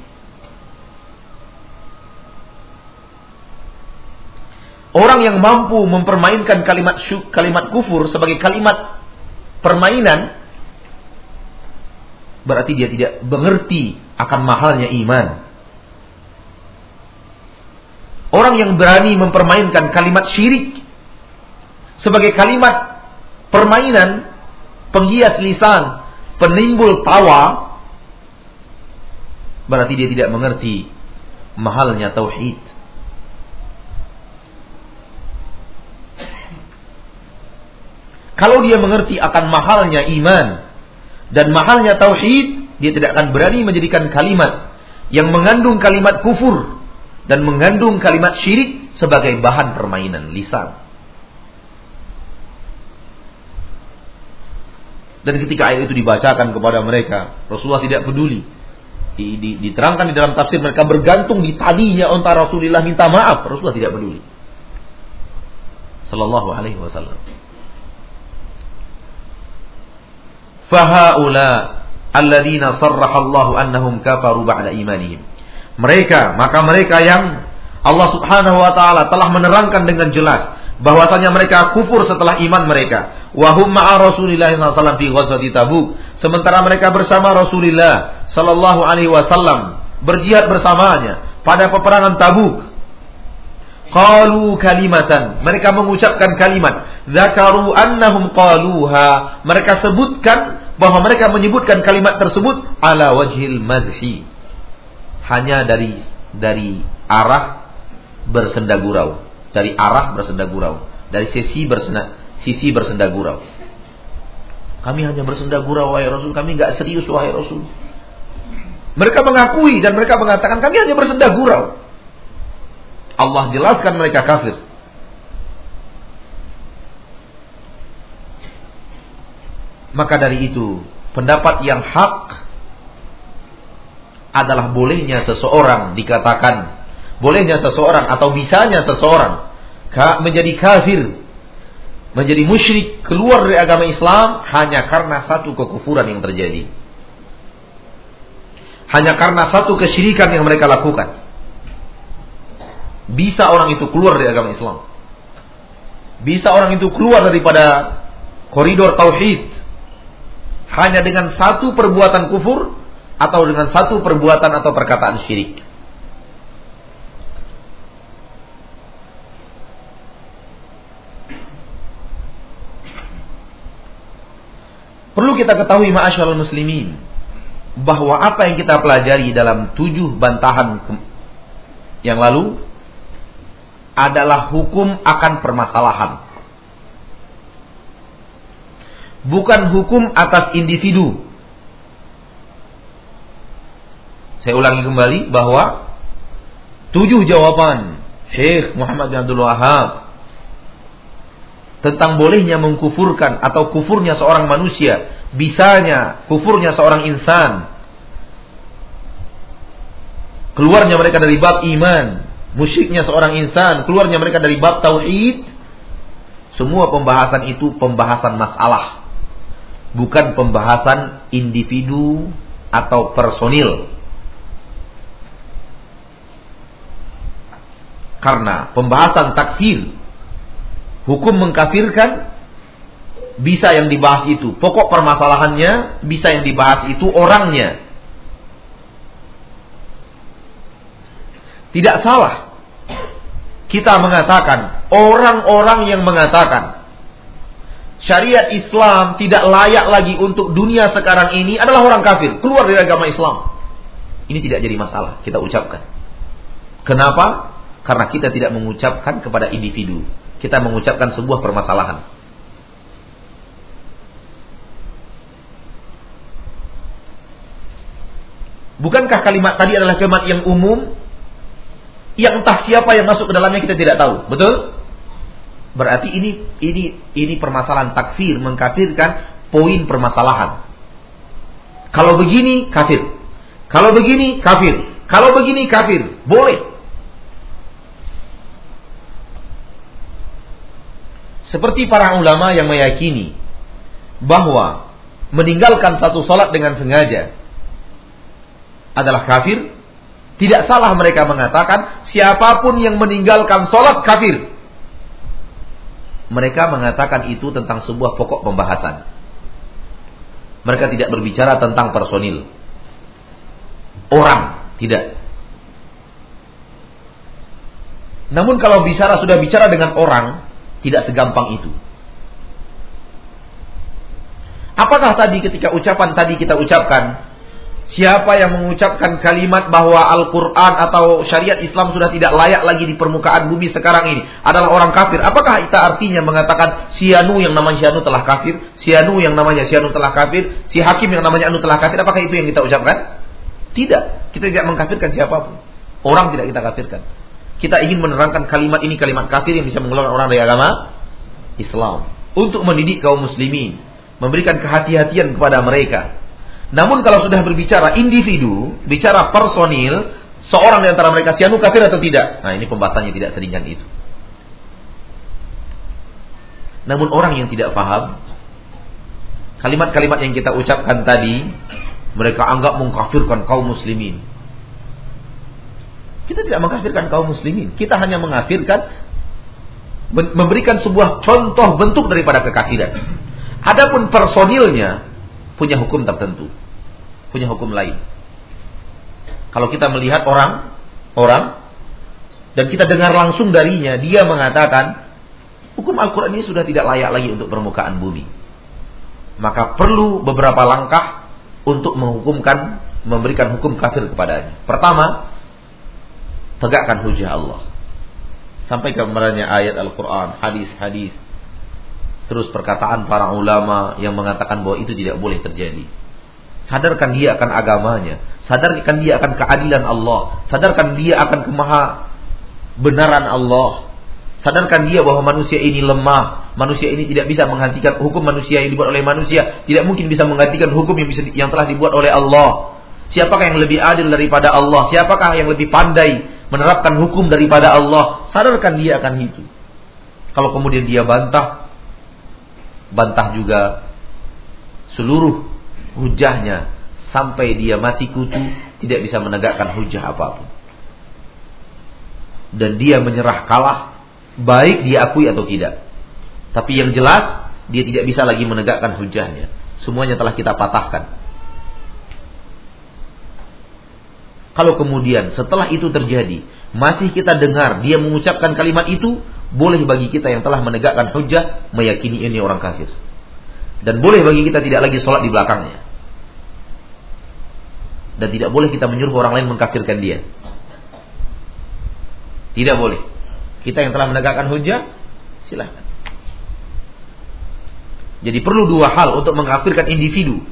Orang yang mampu mempermainkan kalimat syuk, kalimat kufur sebagai kalimat permainan berarti dia tidak mengerti akan mahalnya iman. Orang yang berani mempermainkan kalimat syirik sebagai kalimat permainan penghias lisan penimbul tawa berarti dia tidak mengerti mahalnya tauhid. Kalau dia mengerti akan mahalnya iman dan mahalnya tauhid, dia tidak akan berani menjadikan kalimat yang mengandung kalimat kufur dan mengandung kalimat syirik sebagai bahan permainan lisan. Dan ketika ayat itu dibacakan kepada mereka, Rasulullah tidak peduli. Diterangkan di dalam tafsir mereka bergantung di talinya unta Rasulullah minta maaf, Rasulullah tidak peduli. Sallallahu alaihi wasallam. Fahaula alladzina sarrahallahu annahum kafaru ba'da imanihim. Mereka, maka mereka yang Allah Subhanahu wa taala telah menerangkan dengan jelas bahwasanya mereka kufur setelah iman mereka. Wahum ma'a Rasulillah sallallahu ghazwati Tabuk. Sementara mereka bersama Rasulullah sallallahu alaihi wasallam berjihad bersamanya pada peperangan Tabuk. Qalu kalimatan. Mereka mengucapkan kalimat. Zakaru annahum qaluha. Mereka sebutkan bahwa mereka menyebutkan kalimat tersebut ala wajhil mazhi. Hanya dari dari arah bersenda gurau dari arah bersenda gurau, dari sisi bersenda sisi bersenda gurau. Kami hanya bersenda gurau wahai Rasul, kami nggak serius wahai Rasul. Mereka mengakui dan mereka mengatakan kami hanya bersenda gurau. Allah jelaskan mereka kafir. Maka dari itu, pendapat yang hak adalah bolehnya seseorang dikatakan bolehnya seseorang atau bisanya seseorang menjadi kafir, menjadi musyrik, keluar dari agama Islam hanya karena satu kekufuran yang terjadi. Hanya karena satu kesyirikan yang mereka lakukan. Bisa orang itu keluar dari agama Islam. Bisa orang itu keluar daripada koridor tauhid hanya dengan satu perbuatan kufur atau dengan satu perbuatan atau perkataan syirik. Perlu kita ketahui ma'asyarul muslimin bahwa apa yang kita pelajari dalam tujuh bantahan yang lalu adalah hukum akan permasalahan. Bukan hukum atas individu. Saya ulangi kembali bahwa tujuh jawaban Syekh Muhammad bin Abdul Wahab tentang bolehnya mengkufurkan atau kufurnya seorang manusia, bisanya kufurnya seorang insan. Keluarnya mereka dari bab iman, musyiknya seorang insan, keluarnya mereka dari bab tauhid. Semua pembahasan itu pembahasan masalah, bukan pembahasan individu atau personil. Karena pembahasan takfir Hukum mengkafirkan bisa yang dibahas itu. Pokok permasalahannya bisa yang dibahas itu orangnya. Tidak salah. Kita mengatakan orang-orang yang mengatakan syariat Islam tidak layak lagi untuk dunia sekarang ini adalah orang kafir, keluar dari agama Islam. Ini tidak jadi masalah, kita ucapkan. Kenapa? Karena kita tidak mengucapkan kepada individu, kita mengucapkan sebuah permasalahan. Bukankah kalimat tadi adalah kalimat yang umum yang entah siapa yang masuk ke dalamnya kita tidak tahu, betul? Berarti ini ini ini permasalahan takfir mengkafirkan poin permasalahan. Kalau begini kafir. Kalau begini kafir. Kalau begini kafir. Boleh. Seperti para ulama yang meyakini bahwa meninggalkan satu salat dengan sengaja adalah kafir, tidak salah mereka mengatakan siapa pun yang meninggalkan salat kafir. Mereka mengatakan itu tentang sebuah pokok pembahasan. Mereka tidak berbicara tentang personil. Orang, tidak. Namun kalau bicara sudah bicara dengan orang, tidak segampang itu. Apakah tadi ketika ucapan tadi kita ucapkan Siapa yang mengucapkan kalimat bahwa Al-Quran atau syariat Islam sudah tidak layak lagi di permukaan bumi sekarang ini adalah orang kafir. Apakah itu artinya mengatakan si Anu yang namanya si Anu telah kafir, si Anu yang namanya si Anu telah kafir, si Hakim yang namanya Anu telah kafir? Apakah itu yang kita ucapkan? Tidak. Kita tidak mengkafirkan siapa pun. Orang tidak kita kafirkan. Kita ingin menerangkan kalimat ini kalimat kafir yang bisa mengeluarkan orang dari agama Islam. Untuk mendidik kaum muslimin. memberikan kehati-hatian kepada mereka. Namun kalau sudah berbicara individu, bicara personil, seorang di antara mereka sianu kafir atau tidak? Nah, ini pembahasannya tidak seringan itu. Namun orang yang tidak paham kalimat-kalimat yang kita ucapkan tadi mereka anggap mengkafirkan kaum muslimin. Kita tidak mengkafirkan kaum muslimin, kita hanya mengkafirkan memberikan sebuah contoh bentuk daripada kekafiran. Adapun personilnya punya hukum tertentu, punya hukum lain. Kalau kita melihat orang, orang dan kita dengar langsung darinya, dia mengatakan Hukum Al-Quran ini sudah tidak layak lagi untuk permukaan bumi. Maka perlu beberapa langkah untuk menghukumkan, memberikan hukum kafir kepadanya. Pertama, tegakkan hujah Allah. Sampai kemarahnya ayat Al-Quran, hadis-hadis. Terus perkataan para ulama yang mengatakan bahwa itu tidak boleh terjadi. Sadarkan dia akan agamanya. Sadarkan dia akan keadilan Allah. Sadarkan dia akan kemaha benaran Allah. Sadarkan dia bahwa manusia ini lemah, manusia ini tidak bisa menghentikan hukum manusia yang dibuat oleh manusia, tidak mungkin bisa menggantikan hukum yang bisa yang telah dibuat oleh Allah. Siapakah yang lebih adil daripada Allah? Siapakah yang lebih pandai menerapkan hukum daripada Allah? Sadarkan dia akan itu. Kalau kemudian dia bantah, bantah juga seluruh hujahnya sampai dia mati kutu tidak bisa menegakkan hujah apa pun. Dan dia menyerah kalah baik diakui atau tidak. Tapi yang jelas dia tidak bisa lagi menegakkan hujahnya. Semuanya telah kita patahkan. Kalau kemudian setelah itu terjadi, masih kita dengar dia mengucapkan kalimat itu, boleh bagi kita yang telah menegakkan hujah meyakini ini orang kafir. Dan boleh bagi kita tidak lagi sholat di belakangnya. Dan tidak boleh kita menyuruh orang lain mengkafirkan dia. Tidak boleh. Kita yang telah menegakkan hujah, silahkan. Jadi perlu dua hal untuk mengkafirkan individu.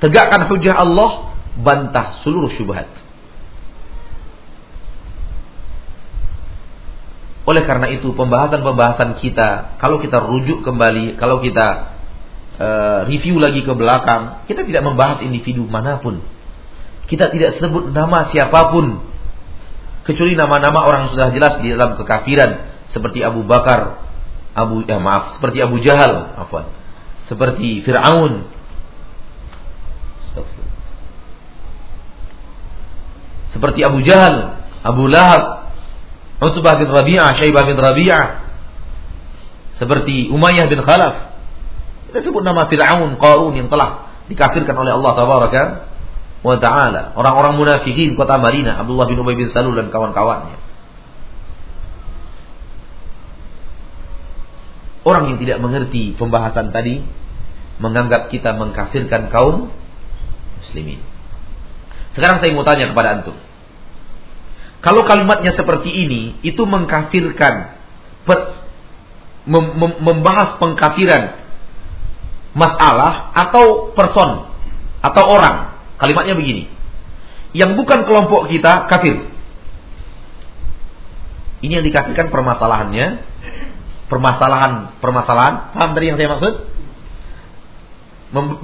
Tegakkan hujah Allah, bantah seluruh syubhat. Oleh karena itu pembahasan-pembahasan kita, kalau kita rujuk kembali, kalau kita uh, review lagi ke belakang, kita tidak membahas individu mana pun. Kita tidak sebut nama siapa pun kecuali nama-nama orang yang sudah jelas di dalam kekafiran seperti Abu Bakar, Abu ya maaf, seperti Abu Jahal, afwan. Seperti Firaun. Seperti Abu Jahal, Abu Lahab, Utbah bin Rabi'ah, Syaibah bin Rabi'ah. Seperti Umayyah bin Khalaf. Kita sebut nama Fir'aun, Qarun yang telah dikafirkan oleh Allah Tabaraka wa taala. Orang-orang munafikin kota Madinah, Abdullah bin Ubay bin Salul dan kawan-kawannya. Orang yang tidak mengerti pembahasan tadi menganggap kita mengkafirkan kaum muslimin. Sekarang saya mau tanya kepada antum. Kalau kalimatnya seperti ini, itu mengkafirkan membahas pengkafiran masalah atau person atau orang Kalimatnya begini. Yang bukan kelompok kita kafir. Ini yang dikafirkan permasalahannya. Permasalahan, permasalahan. Paham tadi yang saya maksud?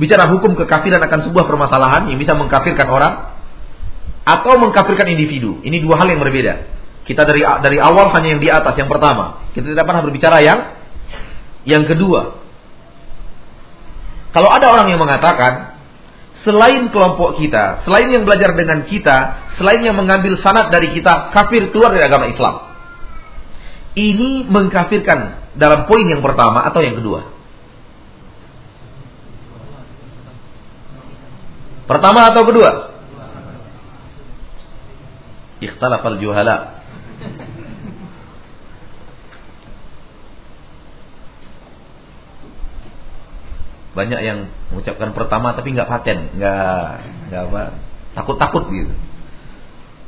Bicara hukum kekafiran akan sebuah permasalahan yang bisa mengkafirkan orang atau mengkafirkan individu. Ini dua hal yang berbeda. Kita dari dari awal hanya yang di atas, yang pertama. Kita tidak pernah berbicara yang yang kedua. Kalau ada orang yang mengatakan selain kelompok kita, selain yang belajar dengan kita, selain yang mengambil sanat dari kita, kafir keluar dari agama Islam. Ini mengkafirkan dalam poin yang pertama atau yang kedua? Pertama atau kedua? Ikhtalafal juhala. banyak yang mengucapkan pertama tapi nggak paten, nggak nggak apa, takut-takut gitu.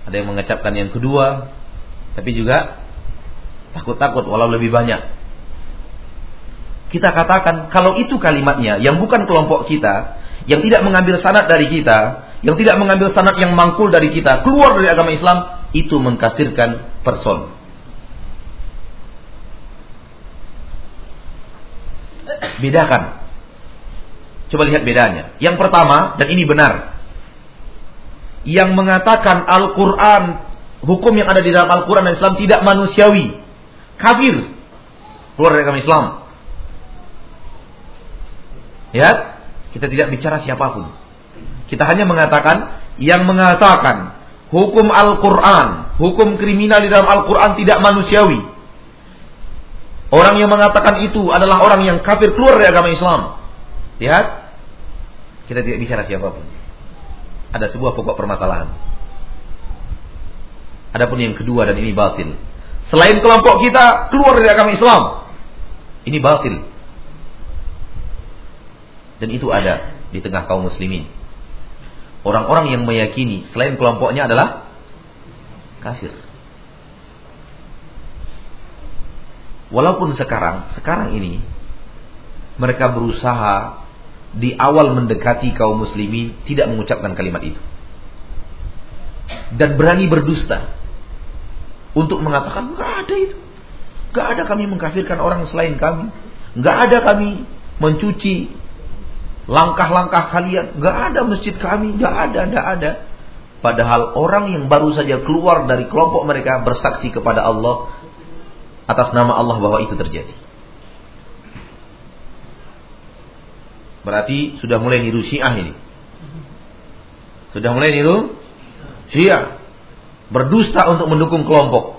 Ada yang mengucapkan yang kedua, tapi juga takut-takut walau lebih banyak. Kita katakan kalau itu kalimatnya yang bukan kelompok kita, yang tidak mengambil sanat dari kita, yang tidak mengambil sanat yang mangkul dari kita, keluar dari agama Islam, itu mengkafirkan person. Bedakan Coba lihat bedanya. Yang pertama, dan ini benar. Yang mengatakan Al-Quran, hukum yang ada di dalam Al-Quran dan Islam tidak manusiawi. Kafir. Keluar dari agama Islam. Ya, kita tidak bicara siapa pun. Kita hanya mengatakan yang mengatakan hukum Al-Quran, hukum kriminal di dalam Al-Quran tidak manusiawi. Orang yang mengatakan itu adalah orang yang kafir keluar dari agama Islam. Lihat, kita tidak bicara siapa pun. Ada sebuah pokok permasalahan. Adapun yang kedua dan ini batil. Selain kelompok kita keluar dari agama Islam. Ini batil. Dan itu ada di tengah kaum muslimin. Orang-orang yang meyakini selain kelompoknya adalah kafir. Walaupun sekarang, sekarang ini mereka berusaha di awal mendekati kaum muslimin tidak mengucapkan kalimat itu. Dan berani berdusta untuk mengatakan nggak ada itu. nggak ada kami mengkafirkan orang selain kami. nggak ada kami mencuci langkah-langkah kalian. nggak ada masjid kami, nggak ada, nggak ada. Padahal orang yang baru saja keluar dari kelompok mereka bersaksi kepada Allah atas nama Allah bahwa itu terjadi. Berarti sudah mulai niru Syiah ini. Sudah mulai niru Syiah. Berdusta untuk mendukung kelompok.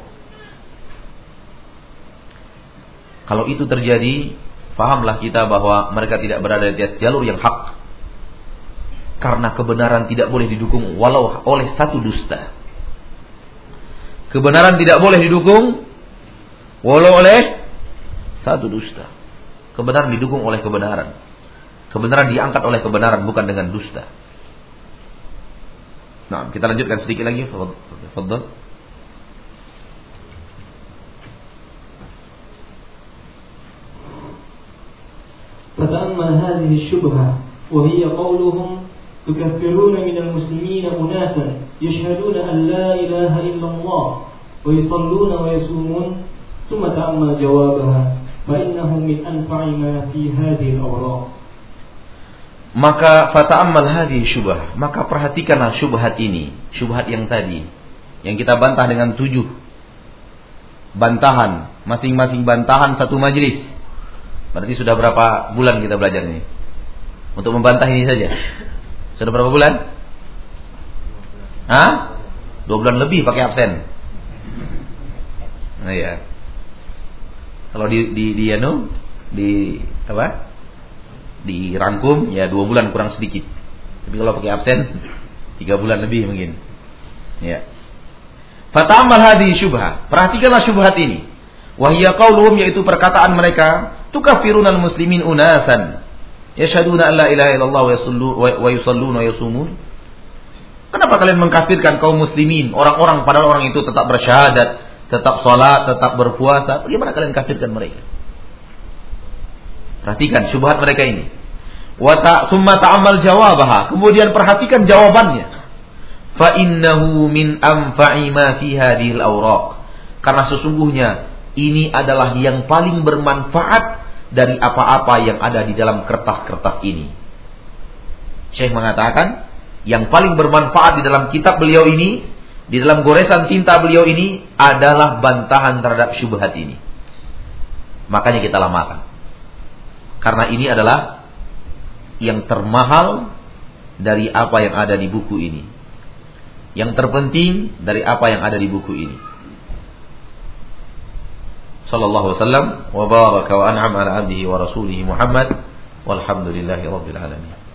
Kalau itu terjadi, fahamlah kita bahwa mereka tidak berada di atas jalur yang hak. Karena kebenaran tidak boleh didukung walau oleh satu dusta. Kebenaran tidak boleh didukung walau oleh satu dusta. Kebenaran didukung oleh kebenaran. Kebenaran diangkat oleh kebenaran bukan dengan dusta. Nah, kita lanjutkan sedikit lagi. Fadhal. فتأمل هذه الشبهة وهي قولهم تكفرون من المسلمين أناسا يشهدون أن لا إله إلا الله ويصلون ويصومون ثم تأمل جوابها فإنه من أنفع ما في هذه الأوراق maka fata'ammal hadhihi syubah maka perhatikanlah syubhat ini syubhat yang tadi yang kita bantah dengan tujuh bantahan masing-masing bantahan satu majelis berarti sudah berapa bulan kita belajar ini untuk membantah ini saja sudah berapa bulan Hah? dua bulan lebih pakai absen nah ya kalau di di di anu di apa dirangkum ya dua bulan kurang sedikit. Tapi kalau pakai absen tiga bulan lebih mungkin. Ya. Fatamal hadi syubha. Perhatikanlah syubhat ini. Wahia yaitu perkataan mereka tukafirunal muslimin unasan yashhaduna an la ilaha illallah wa yusallu wa yasumun. Kenapa kalian mengkafirkan kaum muslimin, orang-orang padahal orang itu tetap bersyahadat, tetap sholat, tetap berpuasa? Bagaimana kalian kafirkan mereka? Perhatikan syubhat mereka ini. Wa ta summa ta'ammal jawabaha. Kemudian perhatikan jawabannya. Fa innahu min anfa'i ma fi hadhil awraq. Karena sesungguhnya ini adalah yang paling bermanfaat dari apa-apa yang ada di dalam kertas-kertas ini. Syekh mengatakan yang paling bermanfaat di dalam kitab beliau ini, di dalam goresan tinta beliau ini adalah bantahan terhadap syubhat ini. Makanya kita lamakan. Karena ini adalah yang termahal dari apa yang ada di buku ini. Yang terpenting dari apa yang ada di buku ini. Sallallahu wasallam wa baraka wa an'am ala abdihi wa rasulihi Muhammad walhamdulillahi rabbil alamin.